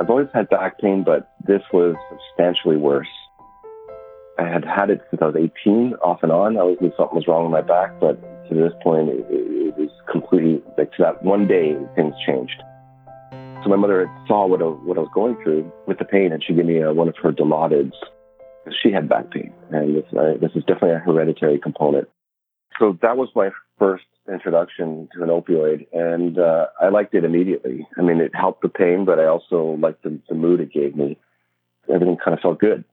I've always had back pain, but this was substantially worse. I had had it since I was 18, off and on. I always knew something was wrong with my back, but to this point, it, it was completely like to that one day, things changed. So my mother saw what I, what I was going through with the pain, and she gave me uh, one of her Dilaudids. She had back pain, and this, uh, this is definitely a hereditary component. So that was my first introduction to an opioid, and uh, I liked it immediately. I mean, it helped the pain, but I also liked the, the mood it gave me. Everything kind of felt good.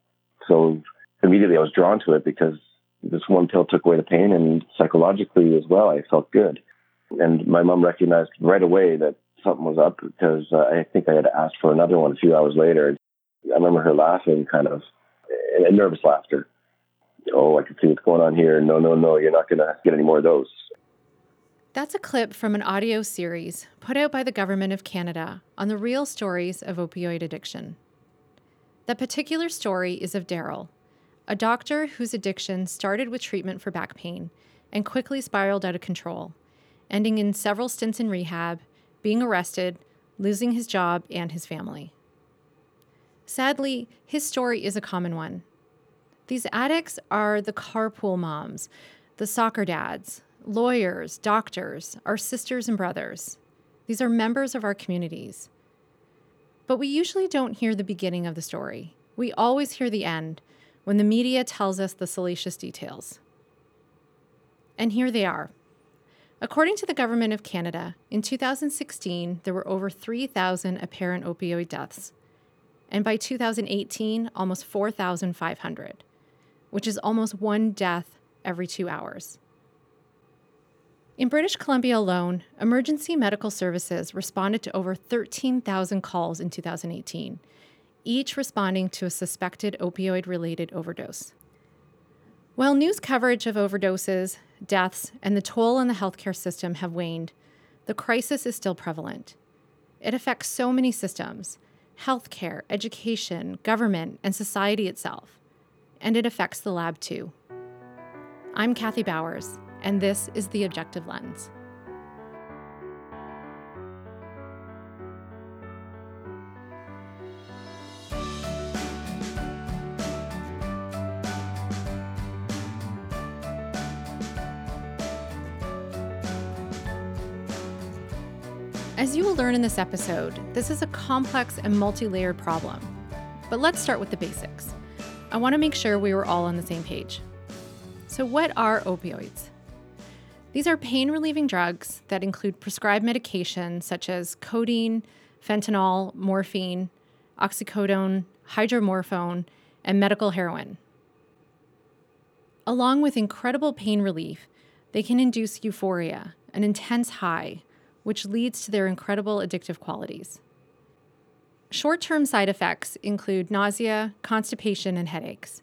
So immediately I was drawn to it because this one pill took away the pain, and psychologically as well, I felt good. And my mom recognized right away that something was up because uh, I think I had asked for another one a few hours later. I remember her laughing, kind of a nervous laughter. Oh, I can see what's going on here. No, no, no, you're not going to get any more of those. That's a clip from an audio series put out by the Government of Canada on the real stories of opioid addiction. That particular story is of Daryl, a doctor whose addiction started with treatment for back pain and quickly spiraled out of control, ending in several stints in rehab being arrested, losing his job and his family. Sadly, his story is a common one. These addicts are the carpool moms, the soccer dads, lawyers, doctors, our sisters and brothers. These are members of our communities. But we usually don't hear the beginning of the story. We always hear the end when the media tells us the salacious details. And here they are According to the Government of Canada, in 2016, there were over 3,000 apparent opioid deaths, and by 2018, almost 4,500, which is almost one death every two hours. In British Columbia alone, emergency medical services responded to over 13,000 calls in 2018, each responding to a suspected opioid related overdose. While news coverage of overdoses deaths, and the toll on the healthcare system have waned, the crisis is still prevalent. It affects so many systems healthcare, education, government, and society itself. And it affects the lab too. I'm Kathy Bowers, and this is The Objective Lens. As you will learn in this episode, this is a complex and multi layered problem. But let's start with the basics. I want to make sure we were all on the same page. So, what are opioids? These are pain relieving drugs that include prescribed medications such as codeine, fentanyl, morphine, oxycodone, hydromorphone, and medical heroin. Along with incredible pain relief, they can induce euphoria, an intense high, which leads to their incredible addictive qualities. Short term side effects include nausea, constipation, and headaches.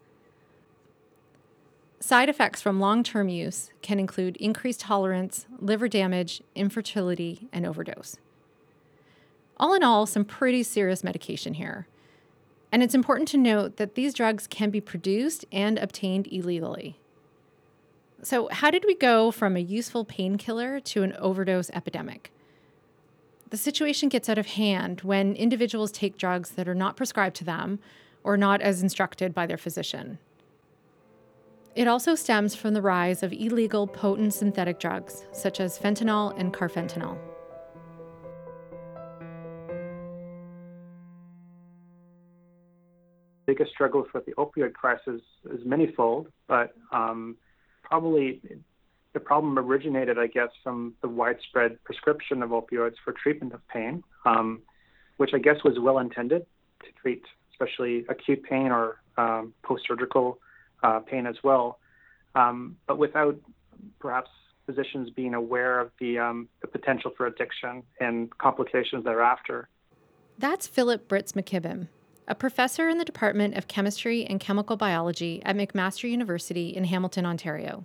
Side effects from long term use can include increased tolerance, liver damage, infertility, and overdose. All in all, some pretty serious medication here. And it's important to note that these drugs can be produced and obtained illegally. So, how did we go from a useful painkiller to an overdose epidemic? The situation gets out of hand when individuals take drugs that are not prescribed to them or not as instructed by their physician. It also stems from the rise of illegal potent synthetic drugs such as fentanyl and carfentanil. biggest struggles with the opioid crisis is manyfold, but um, probably the problem originated, I guess, from the widespread prescription of opioids for treatment of pain, um, which I guess was well intended to treat especially acute pain or um, post surgical uh, pain as well, um, but without perhaps physicians being aware of the, um, the potential for addiction and complications thereafter. That's Philip Britz McKibbin, a professor in the Department of Chemistry and Chemical Biology at McMaster University in Hamilton, Ontario.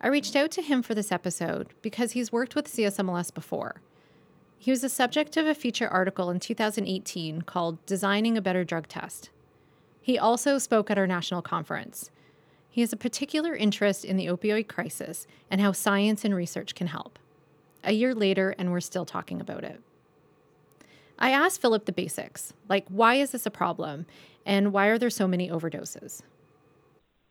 I reached out to him for this episode because he's worked with CSMLS before. He was the subject of a feature article in 2018 called Designing a Better Drug Test. He also spoke at our national conference. He has a particular interest in the opioid crisis and how science and research can help. A year later, and we're still talking about it. I asked Philip the basics, like why is this a problem and why are there so many overdoses?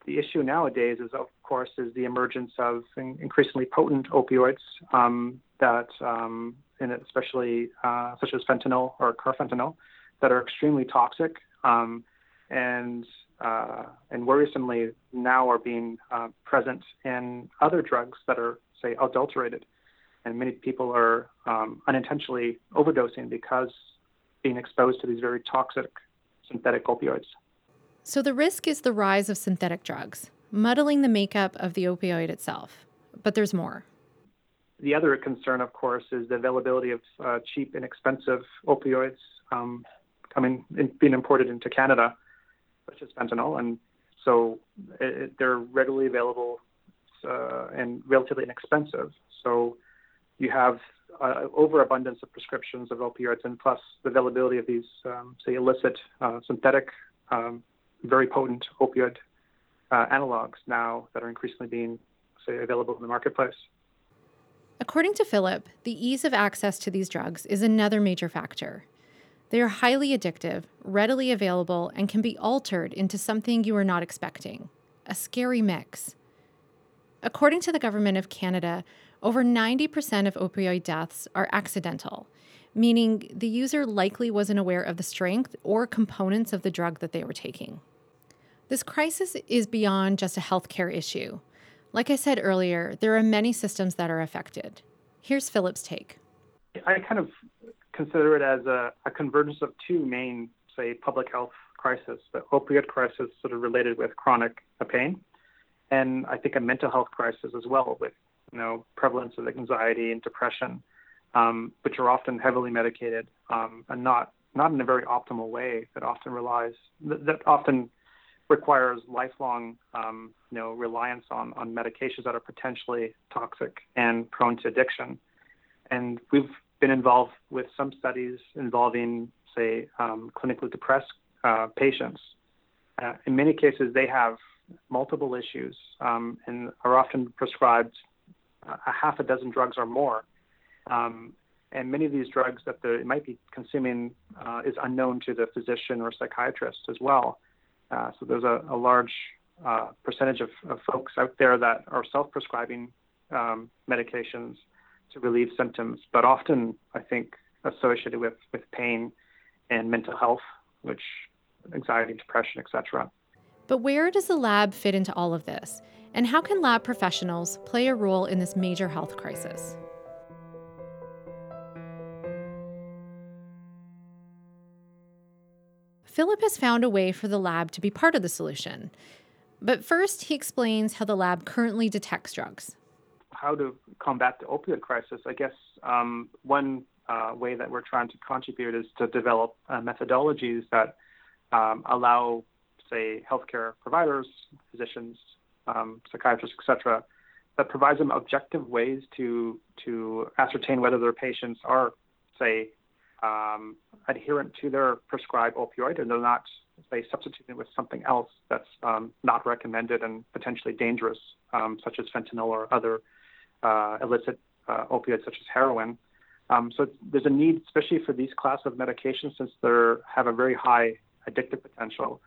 The issue nowadays is, of course, is the emergence of increasingly potent opioids um, that, um, especially uh, such as fentanyl or carfentanil, that are extremely toxic um, and uh, and worrisomely now are being uh, present in other drugs that are, say, adulterated. And many people are um, unintentionally overdosing because being exposed to these very toxic synthetic opioids. So the risk is the rise of synthetic drugs, muddling the makeup of the opioid itself. But there's more. The other concern, of course, is the availability of uh, cheap and expensive opioids um, coming in, being imported into Canada, such as fentanyl, and so it, they're readily available uh, and relatively inexpensive. So you have uh, overabundance of prescriptions of opioids, and plus the availability of these, um, say, illicit uh, synthetic, um, very potent opioid uh, analogs now that are increasingly being, say, available in the marketplace. According to Philip, the ease of access to these drugs is another major factor. They are highly addictive, readily available, and can be altered into something you are not expecting a scary mix. According to the Government of Canada, over 90% of opioid deaths are accidental, meaning the user likely wasn't aware of the strength or components of the drug that they were taking. This crisis is beyond just a healthcare issue. Like I said earlier, there are many systems that are affected. Here's Philip's take. I kind of consider it as a, a convergence of two main, say, public health crises. The opioid crisis, sort of related with chronic pain, and I think a mental health crisis as well, with you know prevalence of anxiety and depression, um, which are often heavily medicated um, and not not in a very optimal way. That often relies that, that often requires lifelong um, you know reliance on on medications that are potentially toxic and prone to addiction. And we've been involved with some studies involving, say, um, clinically depressed uh, patients. Uh, in many cases, they have multiple issues um, and are often prescribed a half a dozen drugs or more. Um, and many of these drugs that they might be consuming uh, is unknown to the physician or psychiatrist as well. Uh, so there's a, a large uh, percentage of, of, folks out there that are self-prescribing um, medications to relieve symptoms, but often I think associated with, with pain and mental health, which anxiety, depression, etc. But where does the lab fit into all of this? And how can lab professionals play a role in this major health crisis? Philip has found a way for the lab to be part of the solution. But first, he explains how the lab currently detects drugs how to combat the opioid crisis, I guess um, one uh, way that we're trying to contribute is to develop uh, methodologies that um, allow, say, healthcare providers, physicians, um, psychiatrists, etc., that provides them objective ways to to ascertain whether their patients are, say, um, adherent to their prescribed opioid and they're not, say, substituting with something else that's um, not recommended and potentially dangerous, um, such as fentanyl or other uh, illicit uh, opioids such as heroin. Um, so there's a need, especially for these class of medications, since they have a very high addictive potential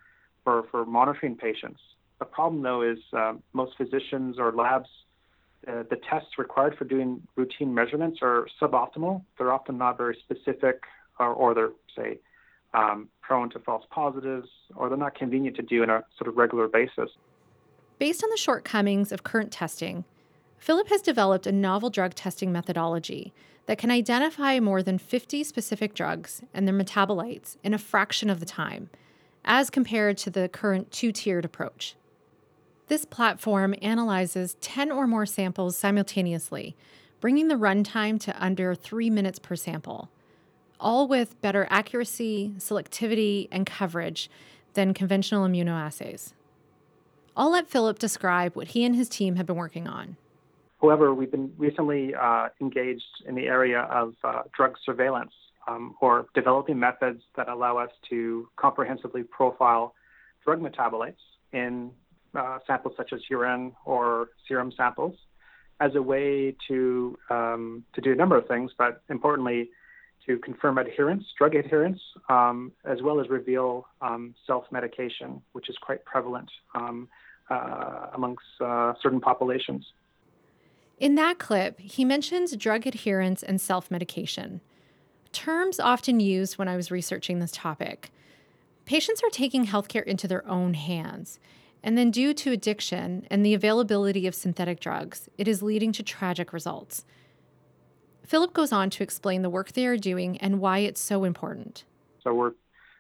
for, for monitoring patients. The problem, though, is uh, most physicians or labs, uh, the tests required for doing routine measurements are suboptimal. They're often not very specific, or, or they're, say, um, prone to false positives, or they're not convenient to do on a sort of regular basis. Based on the shortcomings of current testing, Philip has developed a novel drug testing methodology that can identify more than 50 specific drugs and their metabolites in a fraction of the time, as compared to the current two tiered approach. This platform analyzes 10 or more samples simultaneously, bringing the runtime to under three minutes per sample, all with better accuracy, selectivity, and coverage than conventional immunoassays. I'll let Philip describe what he and his team have been working on. However, we've been recently uh, engaged in the area of uh, drug surveillance um, or developing methods that allow us to comprehensively profile drug metabolites in uh, samples such as urine or serum samples as a way to, um, to do a number of things, but importantly, to confirm adherence, drug adherence, um, as well as reveal um, self-medication, which is quite prevalent um, uh, amongst uh, certain populations. In that clip, he mentions drug adherence and self-medication, terms often used when I was researching this topic. Patients are taking healthcare into their own hands. And then, due to addiction and the availability of synthetic drugs, it is leading to tragic results. Philip goes on to explain the work they are doing and why it's so important. So, we're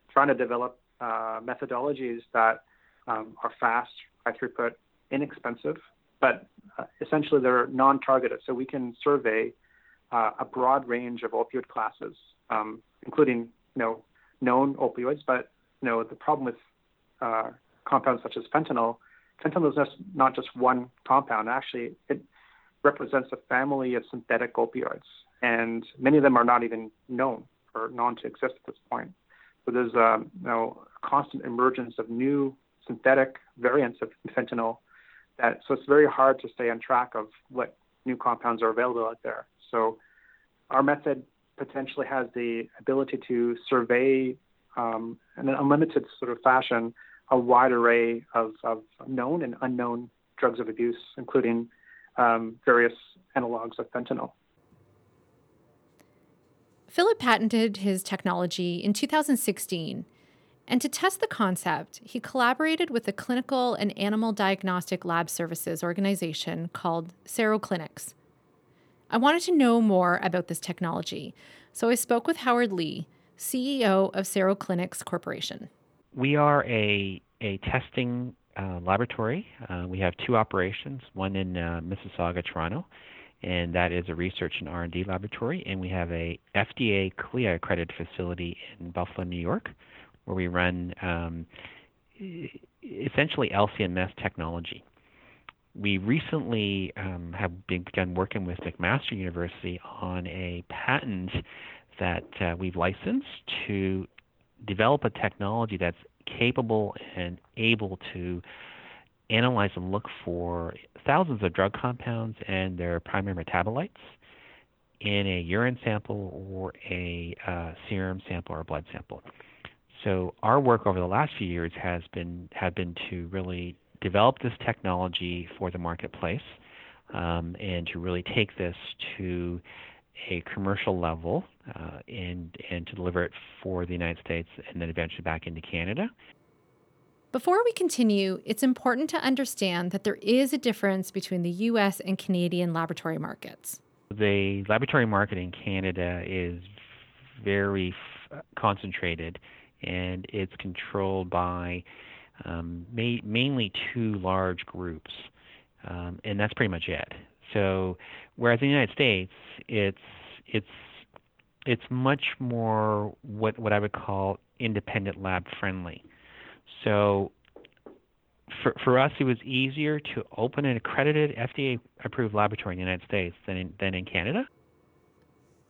trying to develop uh, methodologies that um, are fast, high throughput, inexpensive, but uh, essentially they're non targeted. So, we can survey uh, a broad range of opioid classes, um, including you know, known opioids, but you know, the problem with uh, compounds such as fentanyl, fentanyl is not just one compound. Actually, it represents a family of synthetic opioids, and many of them are not even known or known to exist at this point. So there's a um, you know, constant emergence of new synthetic variants of fentanyl. That so it's very hard to stay on track of what new compounds are available out there. So our method potentially has the ability to survey um, in an unlimited sort of fashion a wide array of, of known and unknown drugs of abuse, including um, various analogs of fentanyl. Philip patented his technology in 2016. And to test the concept, he collaborated with a clinical and animal diagnostic lab services organization called Seroclinix. I wanted to know more about this technology, so I spoke with Howard Lee, CEO of Seroclinix Corporation. We are a, a testing uh, laboratory. Uh, we have two operations, one in uh, Mississauga, Toronto, and that is a research and R&D laboratory, and we have a FDA CLIA accredited facility in Buffalo, New York, where we run um, essentially LCMS technology we recently um, have begun working with McMaster University on a patent that uh, we've licensed to develop a technology that's capable and able to analyze and look for thousands of drug compounds and their primary metabolites in a urine sample or a uh, serum sample or a blood sample. So our work over the last few years has been had been to really develop this technology for the marketplace um, and to really take this to a commercial level uh, and and to deliver it for the United States and then eventually back into Canada. Before we continue, it's important to understand that there is a difference between the US and Canadian laboratory markets. The laboratory market in Canada is very f- concentrated and it's controlled by um, ma- mainly two large groups, um, and that's pretty much it. So, whereas in the United States, it's it's it's much more what what I would call independent lab friendly. So, for for us, it was easier to open an accredited FDA approved laboratory in the United States than in, than in Canada.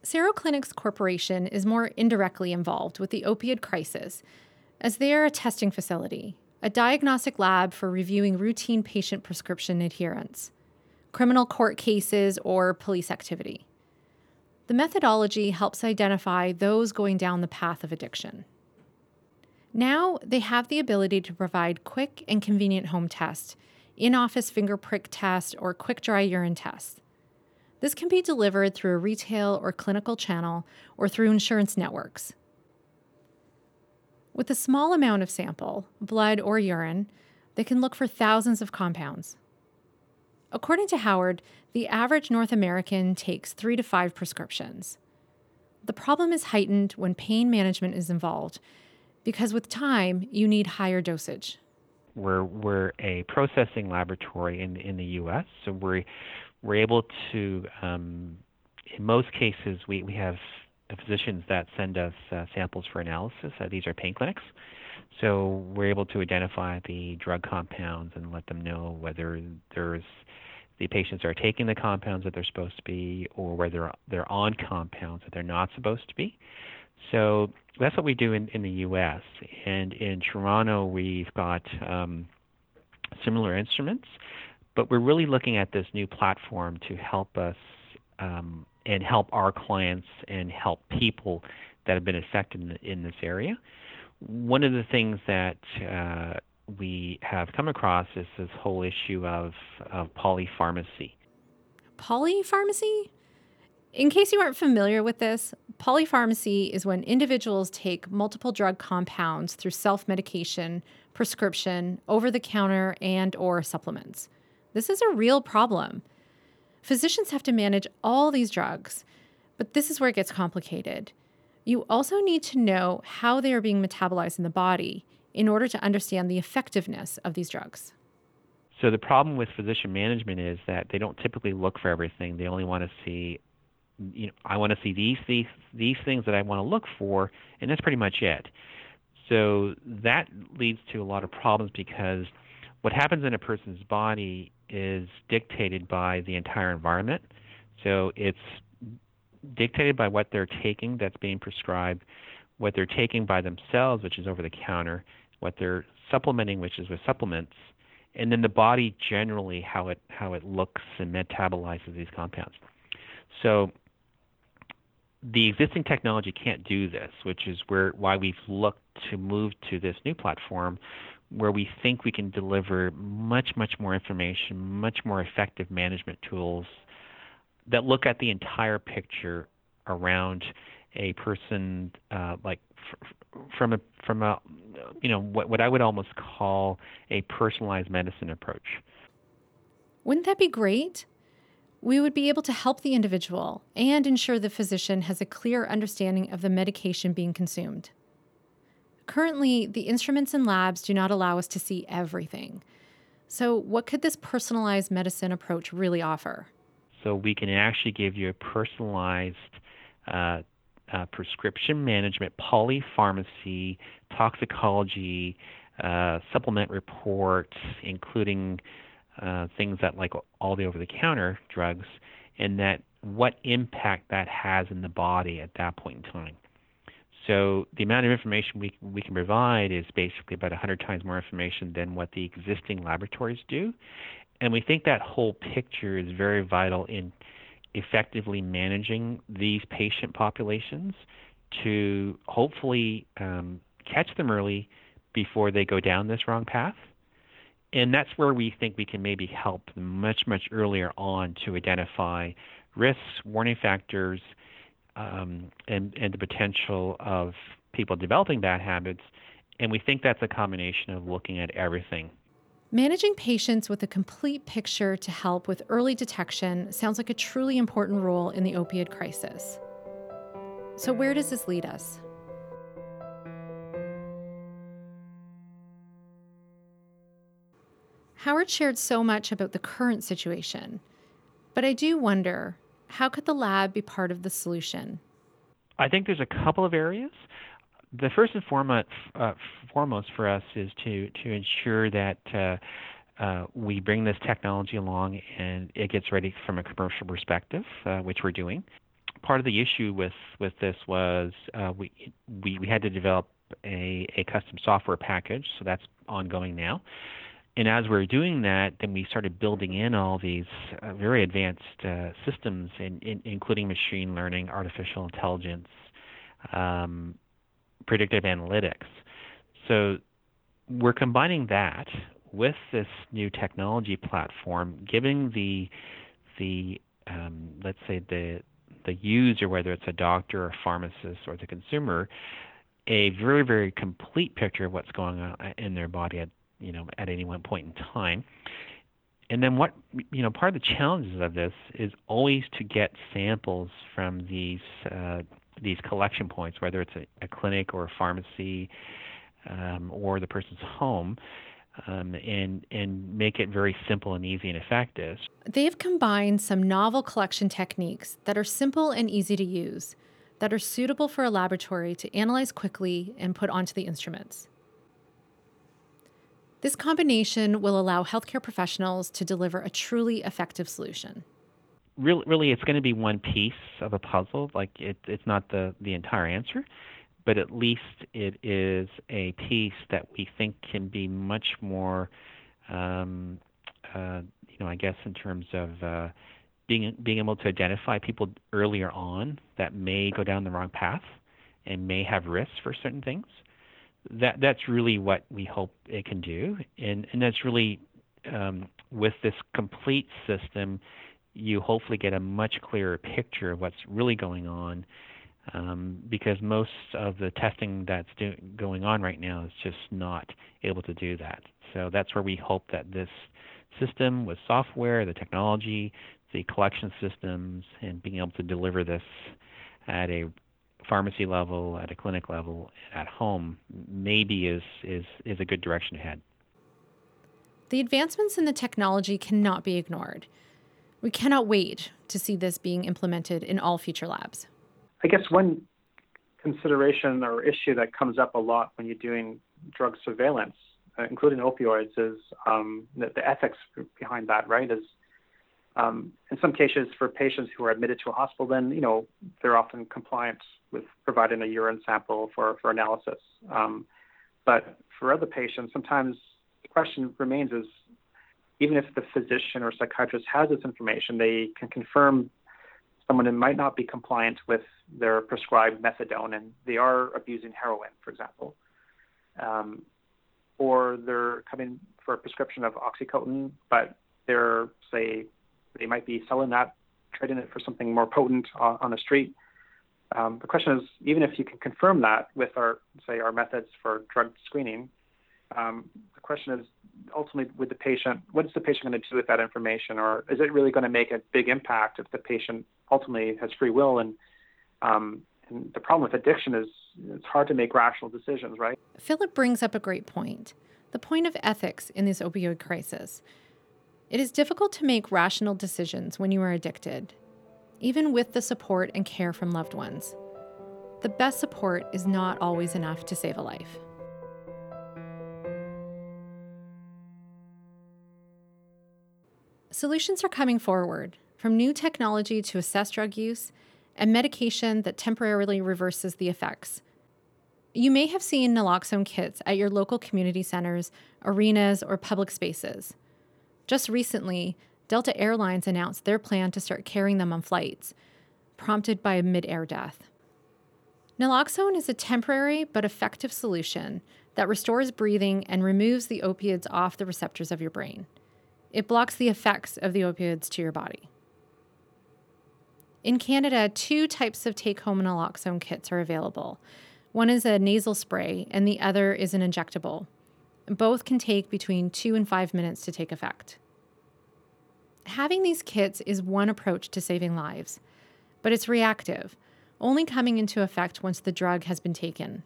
Seroclinix Corporation is more indirectly involved with the opioid crisis, as they are a testing facility a diagnostic lab for reviewing routine patient prescription adherence, criminal court cases, or police activity. The methodology helps identify those going down the path of addiction. Now they have the ability to provide quick and convenient home tests, in office finger prick tests, or quick dry urine tests. This can be delivered through a retail or clinical channel or through insurance networks. With a small amount of sample, blood or urine, they can look for thousands of compounds. According to Howard, the average North American takes three to five prescriptions. The problem is heightened when pain management is involved because with time, you need higher dosage. We're, we're a processing laboratory in, in the US, so we're, we're able to, um, in most cases, we, we have physicians that send us uh, samples for analysis. Uh, these are pain clinics. So we're able to identify the drug compounds and let them know whether there's the patients are taking the compounds that they're supposed to be or whether they're on compounds that they're not supposed to be. So that's what we do in, in the U.S. And in Toronto, we've got um, similar instruments, but we're really looking at this new platform to help us um, and help our clients and help people that have been affected in, in this area. One of the things that uh, we have come across is this whole issue of, of polypharmacy. Polypharmacy? In case you aren't familiar with this, polypharmacy is when individuals take multiple drug compounds through self-medication, prescription, over-the-counter, and or supplements. This is a real problem. Physicians have to manage all these drugs, but this is where it gets complicated. You also need to know how they are being metabolized in the body in order to understand the effectiveness of these drugs. So the problem with physician management is that they don't typically look for everything. They only want to see you know, I want to see these these these things that I want to look for, and that's pretty much it. So that leads to a lot of problems because what happens in a person's body is dictated by the entire environment. So it's dictated by what they're taking that's being prescribed, what they're taking by themselves, which is over the counter, what they're supplementing, which is with supplements, and then the body generally how it how it looks and metabolizes these compounds. So the existing technology can't do this, which is where why we've looked to move to this new platform where we think we can deliver much, much more information, much more effective management tools that look at the entire picture around a person, uh, like f- from a from a you know what what I would almost call a personalized medicine approach. Wouldn't that be great? We would be able to help the individual and ensure the physician has a clear understanding of the medication being consumed. Currently, the instruments and labs do not allow us to see everything. So, what could this personalized medicine approach really offer? So, we can actually give you a personalized uh, uh, prescription management, polypharmacy, toxicology, uh, supplement reports, including uh, things that like all the over-the-counter drugs, and that what impact that has in the body at that point in time. So the amount of information we we can provide is basically about 100 times more information than what the existing laboratories do, and we think that whole picture is very vital in effectively managing these patient populations to hopefully um, catch them early before they go down this wrong path. And that's where we think we can maybe help much much earlier on to identify risks, warning factors, um, and and the potential of people developing bad habits. And we think that's a combination of looking at everything. Managing patients with a complete picture to help with early detection sounds like a truly important role in the opioid crisis. So, where does this lead us? Howard shared so much about the current situation, but I do wonder how could the lab be part of the solution? I think there's a couple of areas. The first and foremost, uh, foremost for us is to to ensure that uh, uh, we bring this technology along and it gets ready from a commercial perspective, uh, which we're doing. Part of the issue with with this was uh, we, we we had to develop a, a custom software package, so that's ongoing now and as we are doing that, then we started building in all these uh, very advanced uh, systems, in, in, including machine learning, artificial intelligence, um, predictive analytics. So we're combining that with this new technology platform, giving the the um, let's say the the user, whether it's a doctor or a pharmacist or the consumer, a very very complete picture of what's going on in their body at you know, at any one point in time. And then what you know, part of the challenges of this is always to get samples from these uh, these collection points, whether it's a, a clinic or a pharmacy um, or the person's home, um, and and make it very simple and easy and effective. They've combined some novel collection techniques that are simple and easy to use, that are suitable for a laboratory to analyze quickly and put onto the instruments. This combination will allow healthcare professionals to deliver a truly effective solution. Really, really, it's going to be one piece of a puzzle. Like it, it's not the the entire answer, but at least it is a piece that we think can be much more, um, uh, you know, I guess in terms of uh, being being able to identify people earlier on that may go down the wrong path and may have risks for certain things. That that's really what we hope it can do, and and that's really um, with this complete system, you hopefully get a much clearer picture of what's really going on. Um, because most of the testing that's do, going on right now is just not able to do that. So that's where we hope that this system with software, the technology, the collection systems, and being able to deliver this at a pharmacy level, at a clinic level, at home, maybe is, is, is a good direction ahead. The advancements in the technology cannot be ignored. We cannot wait to see this being implemented in all future labs. I guess one consideration or issue that comes up a lot when you're doing drug surveillance, uh, including opioids, is um, the, the, ethics behind that, right? Is um, in some cases for patients who are admitted to a hospital, then you know they're often compliant with providing a urine sample for for analysis. Um, but for other patients, sometimes the question remains is even if the physician or psychiatrist has this information, they can confirm someone who might not be compliant with their prescribed methadone and they are abusing heroin, for example. Um, or they're coming for a prescription of Oxycontin, but they're, say, they might be selling that, trading it for something more potent on, on the street. Um, the question is, even if you can confirm that with our, say, our methods for drug screening, um, the question is ultimately with the patient, what is the patient going to do with that information, or is it really going to make a big impact if the patient ultimately has free will? And, um, and the problem with addiction is it's hard to make rational decisions, right? Philip brings up a great point the point of ethics in this opioid crisis. It is difficult to make rational decisions when you are addicted, even with the support and care from loved ones. The best support is not always enough to save a life. Solutions are coming forward, from new technology to assess drug use and medication that temporarily reverses the effects. You may have seen naloxone kits at your local community centers, arenas, or public spaces. Just recently, Delta Airlines announced their plan to start carrying them on flights, prompted by a mid air death. Naloxone is a temporary but effective solution that restores breathing and removes the opioids off the receptors of your brain. It blocks the effects of the opioids to your body. In Canada, two types of take home naloxone kits are available. One is a nasal spray, and the other is an injectable. Both can take between two and five minutes to take effect. Having these kits is one approach to saving lives, but it's reactive, only coming into effect once the drug has been taken.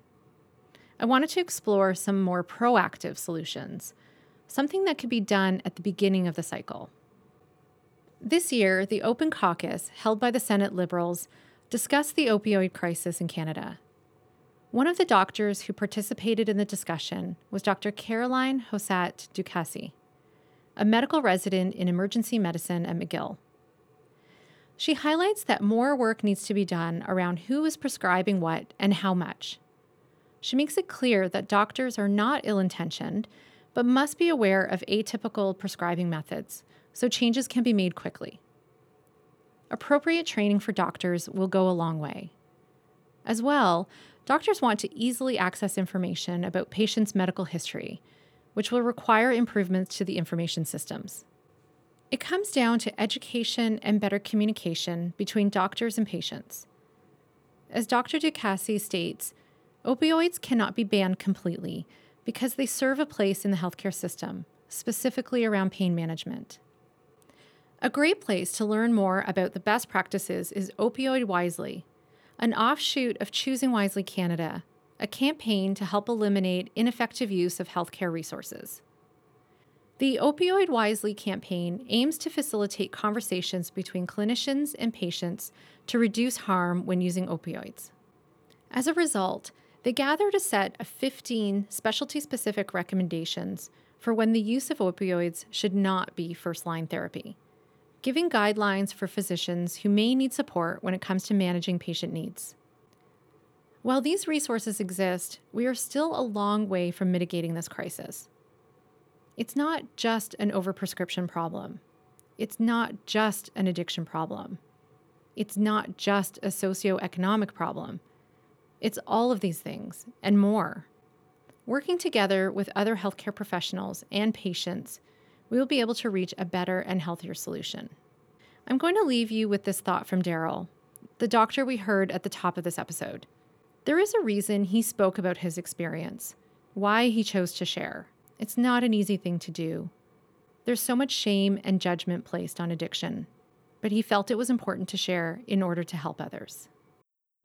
I wanted to explore some more proactive solutions something that could be done at the beginning of the cycle. This year, the Open Caucus, held by the Senate Liberals, discussed the opioid crisis in Canada. One of the doctors who participated in the discussion was Dr. Caroline Hosat Ducasse, a medical resident in emergency medicine at McGill. She highlights that more work needs to be done around who is prescribing what and how much. She makes it clear that doctors are not ill intentioned but must be aware of atypical prescribing methods so changes can be made quickly. Appropriate training for doctors will go a long way. As well, doctors want to easily access information about patients' medical history, which will require improvements to the information systems. It comes down to education and better communication between doctors and patients. As Dr. Ducasse states, opioids cannot be banned completely because they serve a place in the healthcare system, specifically around pain management. A great place to learn more about the best practices is Opioid Wisely, an offshoot of Choosing Wisely Canada, a campaign to help eliminate ineffective use of healthcare resources. The Opioid Wisely campaign aims to facilitate conversations between clinicians and patients to reduce harm when using opioids. As a result, they gathered a set of 15 specialty specific recommendations for when the use of opioids should not be first line therapy, giving guidelines for physicians who may need support when it comes to managing patient needs. While these resources exist, we are still a long way from mitigating this crisis. It's not just an overprescription problem, it's not just an addiction problem. It's not just a socioeconomic problem. It's all of these things and more. Working together with other healthcare professionals and patients, we will be able to reach a better and healthier solution. I'm going to leave you with this thought from Daryl, the doctor we heard at the top of this episode. There is a reason he spoke about his experience, why he chose to share. It's not an easy thing to do. There's so much shame and judgment placed on addiction, but he felt it was important to share in order to help others.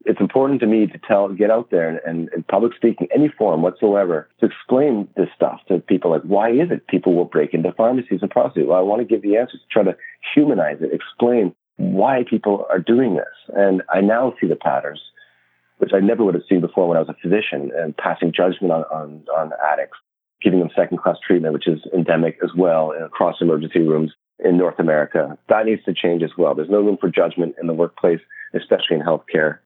It's important to me to tell, get out there and, in public speaking, any form whatsoever, to explain this stuff to people. Like, why is it people will break into pharmacies and prostitute? Well, I want to give the answers, try to humanize it, explain why people are doing this. And I now see the patterns which I never would have seen before when I was a physician and passing judgment on, on, on addicts, giving them second class treatment, which is endemic as well across emergency rooms in North America. That needs to change as well. There's no room for judgment in the workplace, especially in healthcare.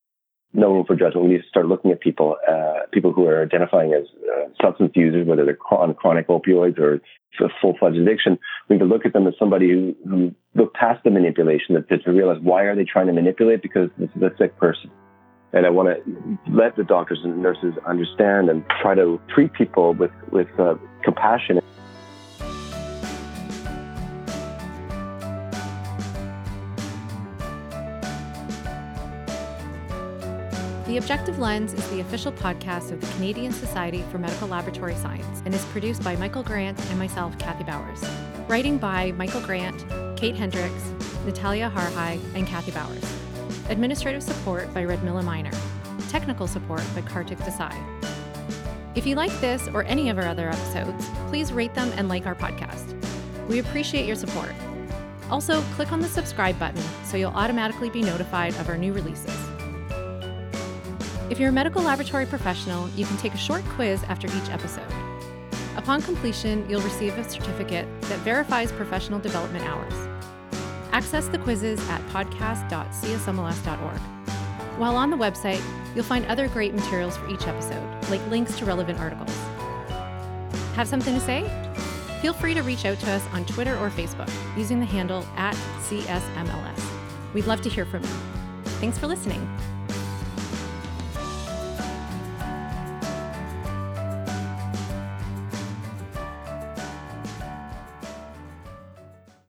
No room for judgment. We need to start looking at people, uh, people who are identifying as uh, substance users, whether they're on chronic opioids or full-fledged addiction. We need to look at them as somebody who, who look past the manipulation, to, to realize why are they trying to manipulate? Because this is a sick person. And I want to let the doctors and nurses understand and try to treat people with, with uh, compassion. The Objective Lens is the official podcast of the Canadian Society for Medical Laboratory Science and is produced by Michael Grant and myself, Kathy Bowers. Writing by Michael Grant, Kate Hendricks, Natalia Harhai, and Kathy Bowers. Administrative support by Redmilla Minor. Technical support by Kartik Desai. If you like this or any of our other episodes, please rate them and like our podcast. We appreciate your support. Also, click on the subscribe button so you'll automatically be notified of our new releases. If you're a medical laboratory professional, you can take a short quiz after each episode. Upon completion, you'll receive a certificate that verifies professional development hours. Access the quizzes at podcast.csmls.org. While on the website, you'll find other great materials for each episode, like links to relevant articles. Have something to say? Feel free to reach out to us on Twitter or Facebook using the handle at CSMLS. We'd love to hear from you. Thanks for listening.